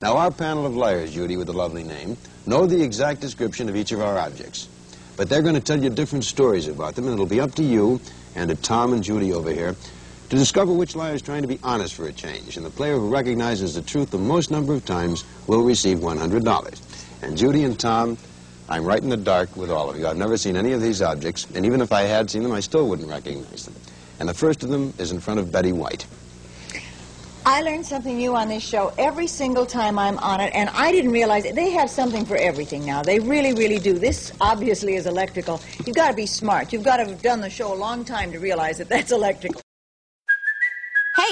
Now, our panel of liars, Judy, with a lovely name, know the exact description of each of our objects. But they're going to tell you different stories about them, and it'll be up to you and to Tom and Judy over here to discover which liar is trying to be honest for a change. And the player who recognizes the truth the most number of times will receive $100. And Judy and Tom, I'm right in the dark with all of you. I've never seen any of these objects, and even if I had seen them, I still wouldn't recognize them. And the first of them is in front of Betty White. I learn something new on this show every single time I'm on it, and I didn't realize it. They have something for everything now. They really, really do. This obviously is electrical. You've got to be smart. You've got to have done the show a long time to realize that that's electrical.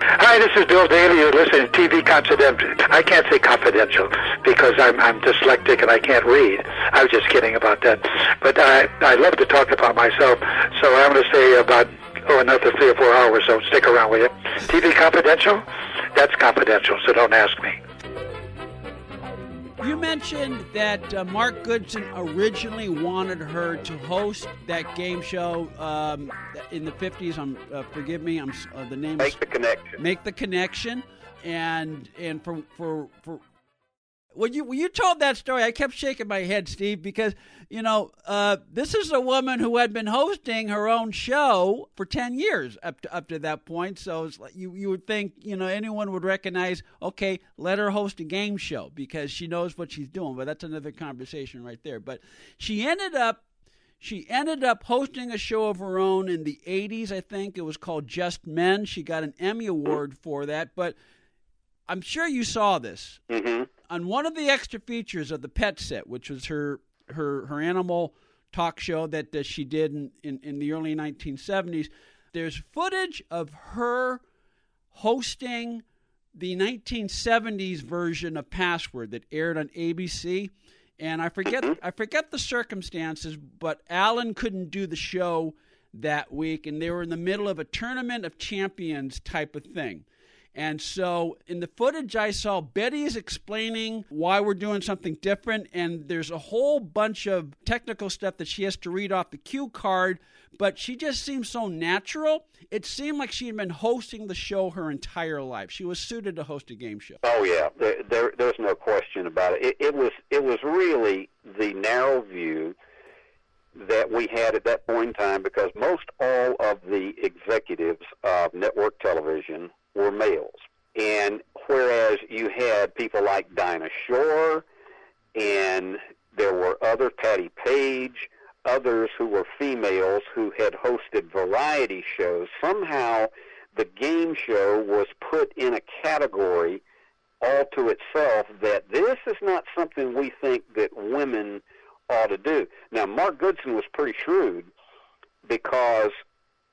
Hi, this is Bill Daily. You're listening to TV Confidential. I can't say confidential because I'm, I'm dyslexic and I can't read. I was just kidding about that. But I, I love to talk about myself, so I'm going to say about oh another three or four hours. So stick around with you. TV Confidential. That's confidential, so don't ask me. You mentioned that uh, Mark Goodson originally wanted her to host that game show um, in the 50s. I'm, uh, forgive me, I'm uh, the name. Make the connection. Make the connection, and and for for for when you when you told that story, I kept shaking my head, Steve, because you know uh, this is a woman who had been hosting her own show for ten years up to up to that point. So like you you would think you know anyone would recognize, okay, let her host a game show because she knows what she's doing. But that's another conversation right there. But she ended up she ended up hosting a show of her own in the 80s, I think. It was called Just Men. She got an Emmy Award for that. But I'm sure you saw this. Mm-hmm. On one of the extra features of the Pet Set, which was her her her animal talk show that, that she did in, in, in the early 1970s, there's footage of her hosting the 1970s version of Password that aired on ABC. And I forget mm-hmm. I forget the circumstances, but Allen couldn't do the show that week, and they were in the middle of a tournament of champions type of thing. And so in the footage I saw, Betty is explaining why we're doing something different, and there's a whole bunch of technical stuff that she has to read off the cue card, but she just seems so natural. It seemed like she had been hosting the show her entire life. She was suited to host a game show. Oh yeah, there, there there's no question about it. it. It was it was really the narrow view that we had at that point in time because most all of the executives of network television were males. And whereas you had people like Dinah Shore and there were other Patti Page, others who were females who had hosted variety shows, somehow the game show was put in a category all to itself that this is not something we think that women ought to do. Now, Mark Goodson was pretty shrewd because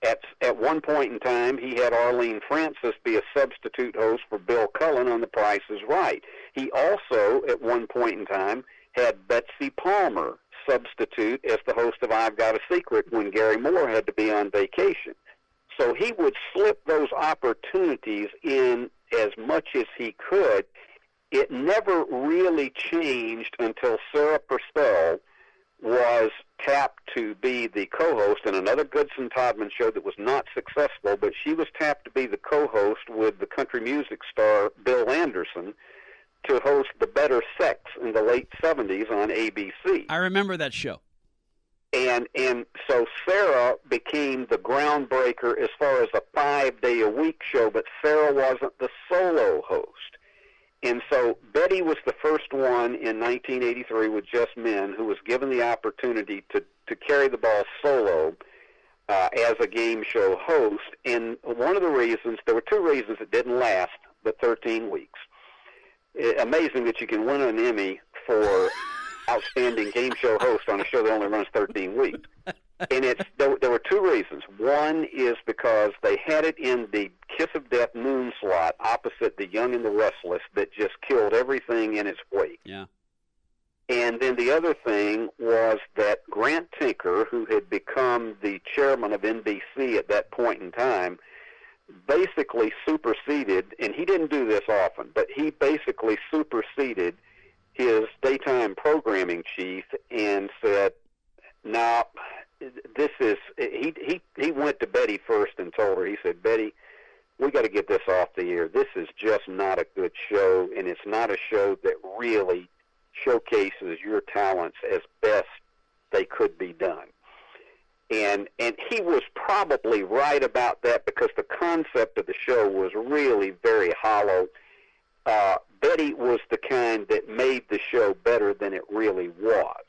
at at one point in time he had Arlene Francis be a substitute host for Bill Cullen on The Price is Right. He also at one point in time had Betsy Palmer substitute as the host of I've Got a Secret when Garry Moore had to be on vacation. So he would slip those opportunities in as much as he could. It never really changed until Sarah Purcell was tapped to be the co-host in another Goodson Todman show that was not successful, but she was tapped to be the co-host with the country music star Bill Anderson to host The Better Sex in the late 70s on ABC. I remember that show. And and so Sarah became the groundbreaker as far as a 5-day a week show, but Sarah wasn't the solo host. And so Betty was the first one in 1983 with Just Men who was given the opportunity to to carry the ball solo uh, as a game show host. And one of the reasons, there were two reasons it didn't last the 13 weeks. It, amazing that you can win an Emmy for outstanding game show host on a show that only runs 13 weeks. And it's there, there were two reasons. One is because they had it in the Kiss of Death moon slot opposite The Young and the Restless that just killed everything in its wake. Yeah. And then the other thing was that Grant Tinker, who had become the chairman of NBC at that point in time, basically superseded, and he didn't do this often, but he basically superseded his daytime programming chief and said, "Now, this is." He he he went to Betty first and told her. He said, "Betty, we got to get this off the air. This is just not a good show, and it's not a show that really." showcases your talents as best they could be done. And and he was probably right about that because the concept of the show was really very hollow. Uh, Betty was the kind that made the show better than it really was,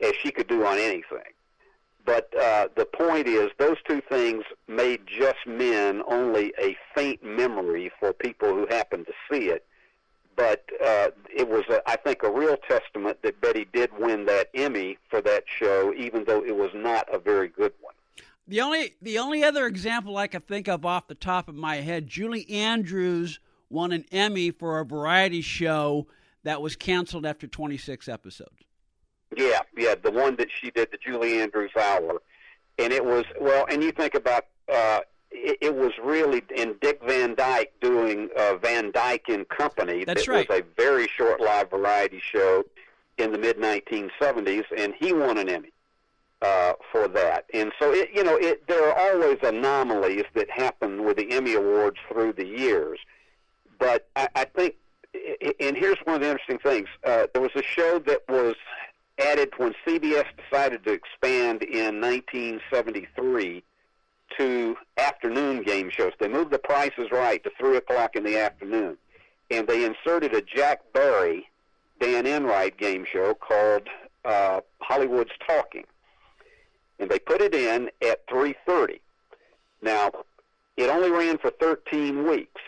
as she could do on anything. But uh, the point is, those two things made Just Men only a faint memory for people who happened to see it but uh, it was, a, I think, a real testament that Betty did win that Emmy for that show, even though it was not a very good one. The only the only other example I can think of off the top of my head, Julie Andrews won an Emmy for a variety show that was canceled after 26 episodes. Yeah, yeah, the one that she did, the Julie Andrews Hour, and it was well. And you think about uh, it, it was really in Dick Van Dyke doing uh, Van Dyke and Company. That's that right. was a very short live variety show in the mid 1970s, and he won an Emmy uh, for that. And so, it, you know, it, there are always anomalies that happen with the Emmy Awards through the years. But I, I think, and here's one of the interesting things: uh, there was a show that was added when CBS decided to expand in 1973 to afternoon game shows. They moved the prices right to three o'clock in the afternoon, and they inserted a Jack Barry, Dan Enright game show called uh, Hollywood's Talking, and they put it in at three thirty. Now, it only ran for thirteen weeks.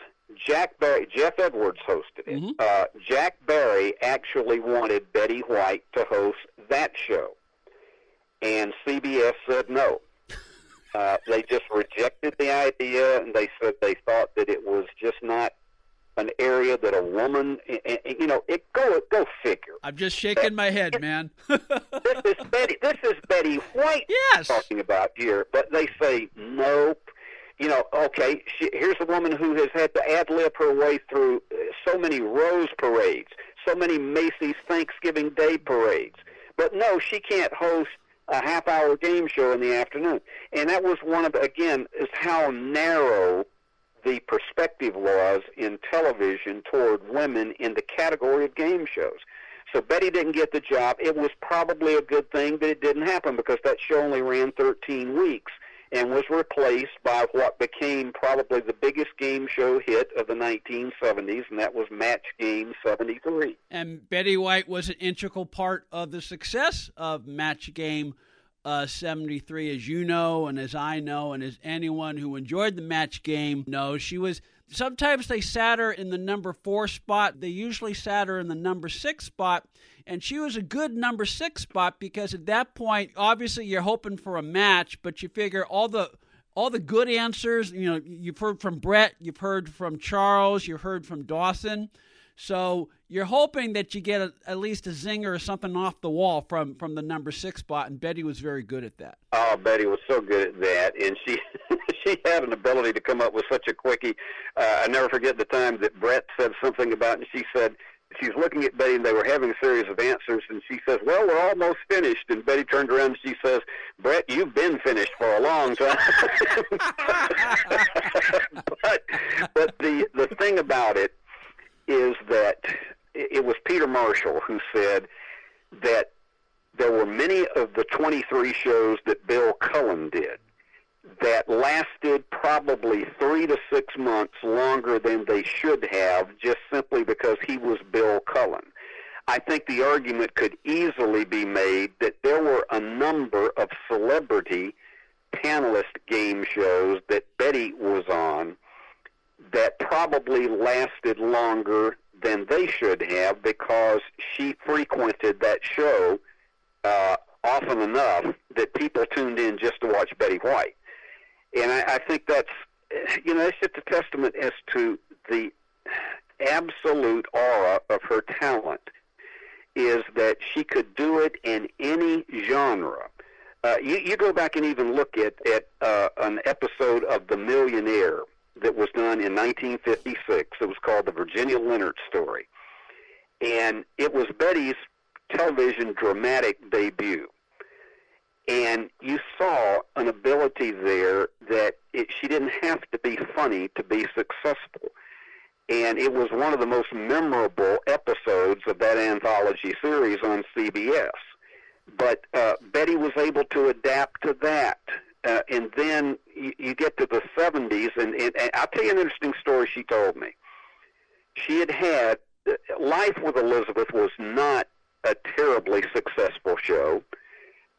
Jack Barry, Geoff Edwards hosted it. Mm-hmm. Uh, Jack Barry actually wanted Betty White to host that show, and CBS said no. Uh, they just rejected the idea, and they said they thought that it was just not an area that a woman, you know, it go go figure. I'm just shaking my head, man. this is Betty. This is Betty White Yes. talking about here, but they say nope. You know, okay. She, here's a woman who has had to ad lib her way through uh, so many Rose parades, so many Macy's Thanksgiving Day parades, but no, she can't host a half hour game show in the afternoon. And that was one of, again, is how narrow the perspective was in television toward women in the category of game shows. So Betty didn't get the job. It was probably a good thing that it didn't happen because that show only ran 13 weeks and was replaced by what became probably the biggest game show hit of the 1970s, and that was Match Game 73. And Betty White was an integral part of the success of Match Game uh, 73, as you know, and as I know, and as anyone who enjoyed the match game knows. She was. Sometimes they sat her in the number four spot. They usually sat her in the number six spot. And she was a good number six spot because at that point, obviously, you're hoping for a match, but you figure all the all the good answers. You know, you've heard from Brett, you've heard from Charles, you've heard from Dawson. So you're hoping that you get a, at least a zinger or something off the wall from from the number six spot, and Betty was very good at that. Oh, Betty was so good at that, and she she had an ability to come up with such a quickie. Uh, I never forget the time that Brett said something about, and she said she's looking at Betty, and they were having a series of answers, and she says, "Well, we're almost finished." And Betty turned around and she says, "Brett, you've been finished for a long time." but but the the thing about it is that it was Peter Marshall who said that there were many of the 23 shows that Bill Cullen did that lasted probably three to six months longer than they should have just simply because he was Bill Cullen. I think the argument could easily be made that there were a number of celebrity panelist game shows that Betty was on that probably lasted longer than they should have because she frequented that show uh, often enough that people tuned in just to watch Betty White. And I, I think that's, you know, it's just a testament as to the absolute aura of her talent is that she could do it in any genre. Uh, you, you go back and even look at, at uh, an episode of The Millionaire that was done in 1956. It was called The Virginia Leonard Story. And it was Betty's television dramatic debut. And you saw an ability there that it, she didn't have to be funny to be successful. And it was one of the most memorable episodes of that anthology series on CBS. But uh, Betty was able to adapt to that. Uh, and then you, you get to the 70s, and, and, and I'll tell you an interesting story she told me. She had had, uh, Life with Elizabeth was not a terribly successful show.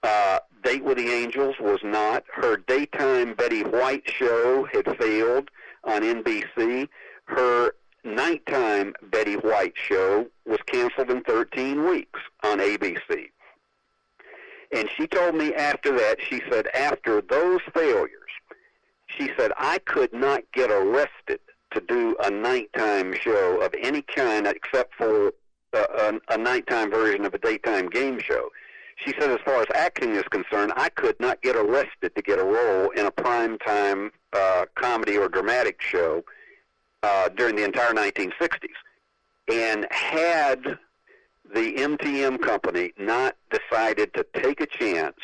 Uh, Date with the Angels was not. Her daytime Betty White show had failed on NBC. Her nighttime Betty White show was canceled in 13 weeks on ABC. And she told me after that, she said, after those failures, she said, I could not get arrested to do a nighttime show of any kind except for uh, a, a, a nighttime version of a daytime game show. She said, as far as acting is concerned, I could not get arrested to get a role in a primetime uh, comedy or dramatic show uh, during the entire 1960s. And had the MTM company not decided to take a chance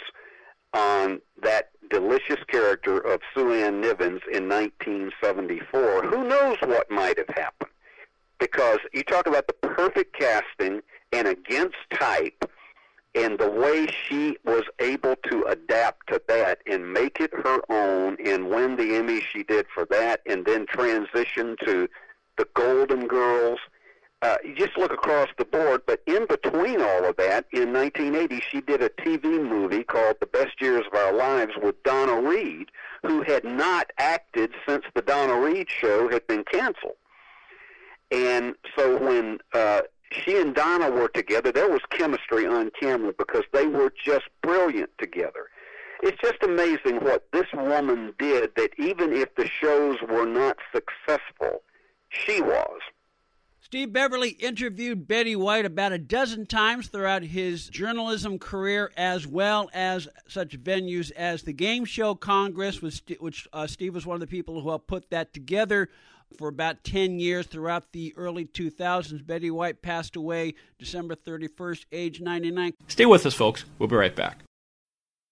on that delicious character of Sue Ann Nivens in 1974, who knows what might have happened? Because you talk about the perfect casting and against type, and the way she was able to adapt to that and make it her own and win the Emmy she did for that, and then transition to the Golden Girls – uh, you just look across the board, but in between all of that, in 1980, she did a TV movie called The Best Years of Our Lives with Donna Reed, who had not acted since the Donna Reed show had been canceled. And so when uh, she and Donna were together, there was chemistry on camera because they were just brilliant together. It's just amazing what this woman did that even if the shows were not successful, she was. Steve Beverly interviewed Betty White about a dozen times throughout his journalism career, as well as such venues as the Game Show Congress, which uh, Steve was one of the people who helped put that together for about 10 years throughout the early 2000s. Betty White passed away December 31st, age 99. Stay with us, folks. We'll be right back.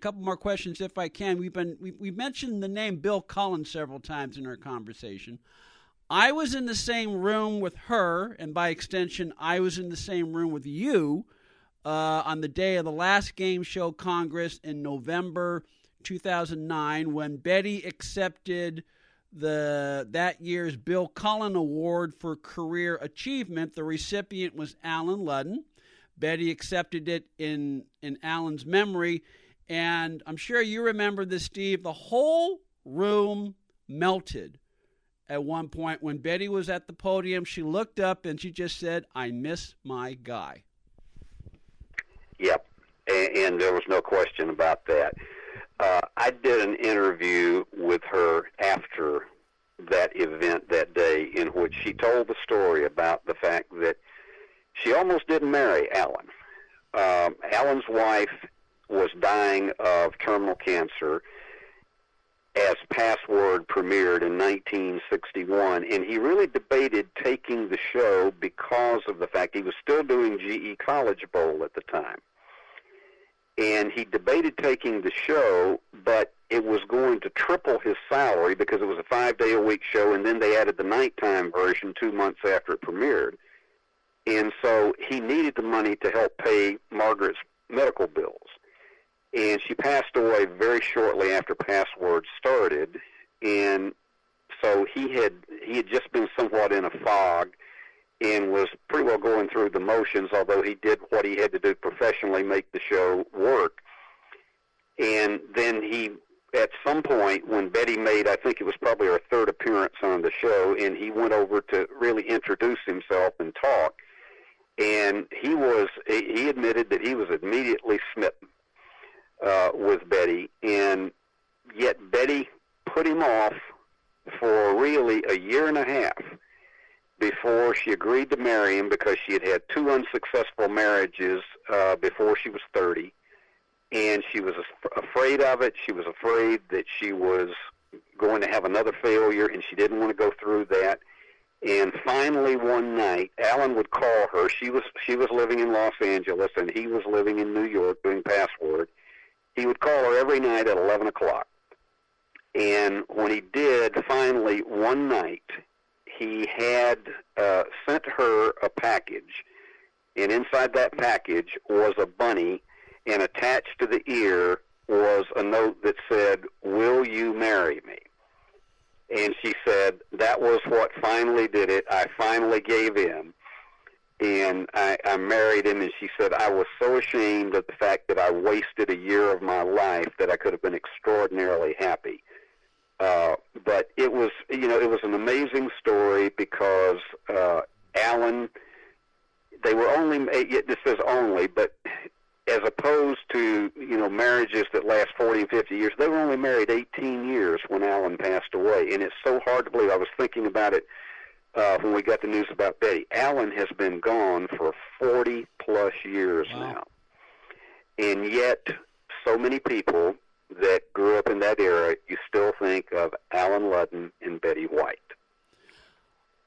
Couple more questions, if I can. We've been we, we mentioned the name Bill Cullen several times in our conversation. I was in the same room with her, and by extension, I was in the same room with you uh, on the day of the last Game Show Congress in November 2009 when Betty accepted the that year's Bill Cullen Award for Career Achievement. The recipient was Allen Ludden. Betty accepted it in in Allen's memory, And I'm sure you remember this, Steve. The whole room melted at one point when Betty was at the podium. She looked up and she just said, I miss my guy. Yep. And, and there was no question about that. Uh, I did an interview with her after that event that day in which she told the story about the fact that she almost didn't marry Allen. Um, Allen's wife was dying of terminal cancer as Password premiered in 1961, and he really debated taking the show because of the fact he was still doing GE College Bowl at the time. And he debated taking the show, but it was going to triple his salary because it was a five day a week show, and then they added the nighttime version two months after it premiered. And so he needed the money to help pay Margaret's medical bills. And she passed away very shortly after Password started, and so he had he had just been somewhat in a fog and was pretty well going through the motions, although he did what he had to do professionally, make the show work. And then he, at some point, when Betty made, I think it was probably her third appearance on the show, and he went over to really introduce himself and talk. And he was, he admitted that he was immediately smitten uh, with Betty, and yet Betty put him off for really a year and a half before she agreed to marry him because she had had two unsuccessful marriages uh, before she was 30. And she was afraid of it. She was afraid that she was going to have another failure, and she didn't want to go through that. And finally, one night, Allen would call her. She was she was living in Los Angeles, and he was living in New York doing password. He would call her every night at 11 o'clock. And when he did, finally, one night, he had uh, sent her a package, and inside that package was a bunny, and attached to the ear was a note that said, Will you marry me? And she said, That was what finally did it. I finally gave in. And I, I married him, and she said, I was so ashamed of the fact that I wasted a year of my life that I could have been extraordinarily happy. Uh, but it was, you know, it was an amazing story because uh, Allen, they were only, this says only, but as opposed to, you know, marriages that last 40 and 50 years, they were only married 18 years when Allen passed away. And it's so hard to believe. I was thinking about it uh, when we got the news about Betty. Allen has been gone for 40 plus years wow. now. And yet, so many people that grew up in that era, you still think of Allen Ludden and Betty White.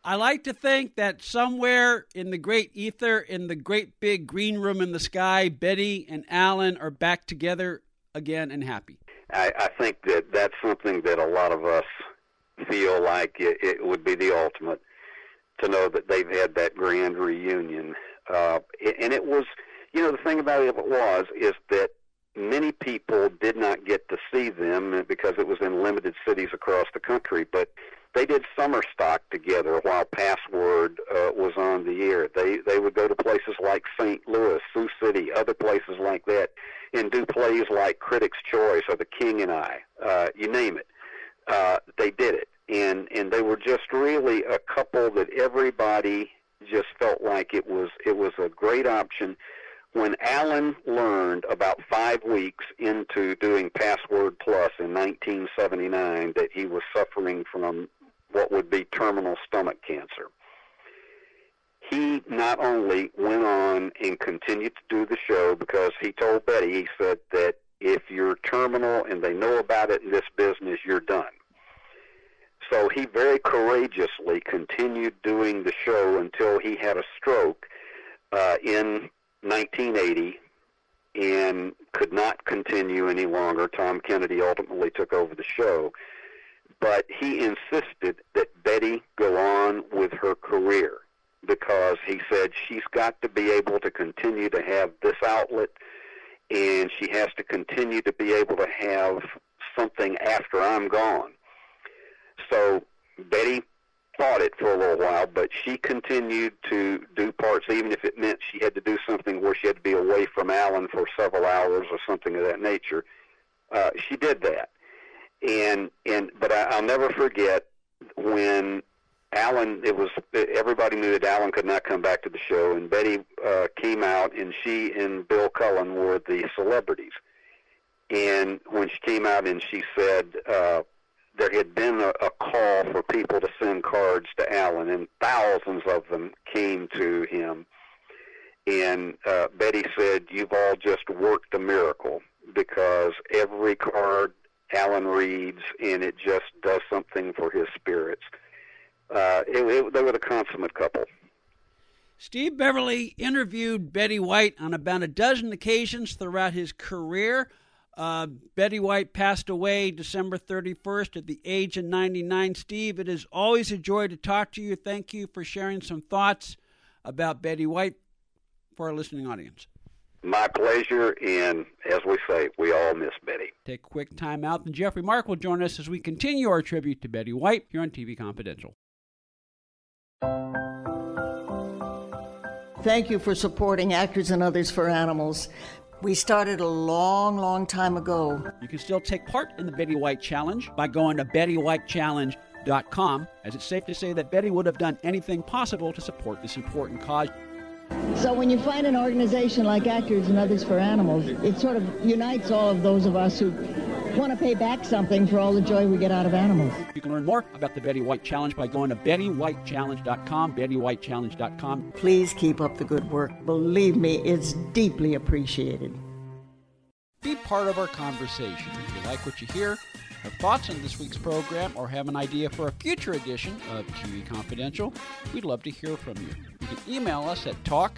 I like to think that somewhere in the great ether, in the great big green room in the sky, Betty and Allen are back together again and happy. I, I think that that's something that a lot of us feel like it, it would be the ultimate to know that they've had that grand reunion. Uh, and it was, you know, the thing about it was is that many people did not get to see them because it was in limited cities across the country. But they did summer stock together while Password uh, was on the air. They they would go to places like St. Louis, Sioux City, other places like that, and do plays like Critics' Choice or The King and I. Uh, you name it, uh, they did it, and and they were just really a couple that everybody just felt like it was it was a great option when Allen learned about five weeks into doing Password Plus in 1979 that he was suffering from what would be terminal stomach cancer, he not only went on and continued to do the show because he told Betty, he said that if you're terminal and they know about it in this business, you're done. So he very courageously continued doing the show until he had a stroke uh, in 1980 and could not continue any longer. Tom Kennedy ultimately took over the show. But he insisted that Betty go on with her career because he said she's got to be able to continue to have this outlet and she has to continue to be able to have something after I'm gone. So Betty fought it for a little while, but she continued to do parts, even if it meant she had to do something where she had to be away from Allen for several hours or something of that nature. Uh, she did that, and and but I, I'll never forget when Allen. It was everybody knew that Allen could not come back to the show, and Betty uh, came out, and she and Bill Cullen were the celebrities. And when she came out and she said uh, there had been a, a call for people to send cards to Allen, and thousands of them came to him. And uh, Betty said, "You've all just worked a miracle because every card Allen reads, and it just does something for his spirits." Uh, it, it, they were the consummate couple. Steve Beverly interviewed Betty White on about a dozen occasions throughout his career. Uh, Betty White passed away December 31st at the age of 99. Steve, it is always a joy to talk to you. Thank you for sharing some thoughts about Betty White for our listening audience. My pleasure, and as we say, we all miss Betty. Take a quick time out, and Jeffrey Mark will join us as we continue our tribute to Betty White here on TV Confidential. Thank you for supporting Actors and Others for Animals. We started a long, long time ago. You can still take part in the Betty White Challenge by going to BettyWhiteChallenge.com, as it's safe to say that Betty would have done anything possible to support this important cause. So when you find an organization like Actors and Others for Animals, it sort of unites all of those of us who want to pay back something for all the joy we get out of animals. You can learn more about the Betty White Challenge by going to BettyWhiteChallenge.com, BettyWhiteChallenge.com. Please keep up the good work. Believe me, it's deeply appreciated. Be part of our conversation. If you like what you hear, have thoughts on this week's program, or have an idea for a future edition of TV Confidential, we'd love to hear from you. You can email us at talk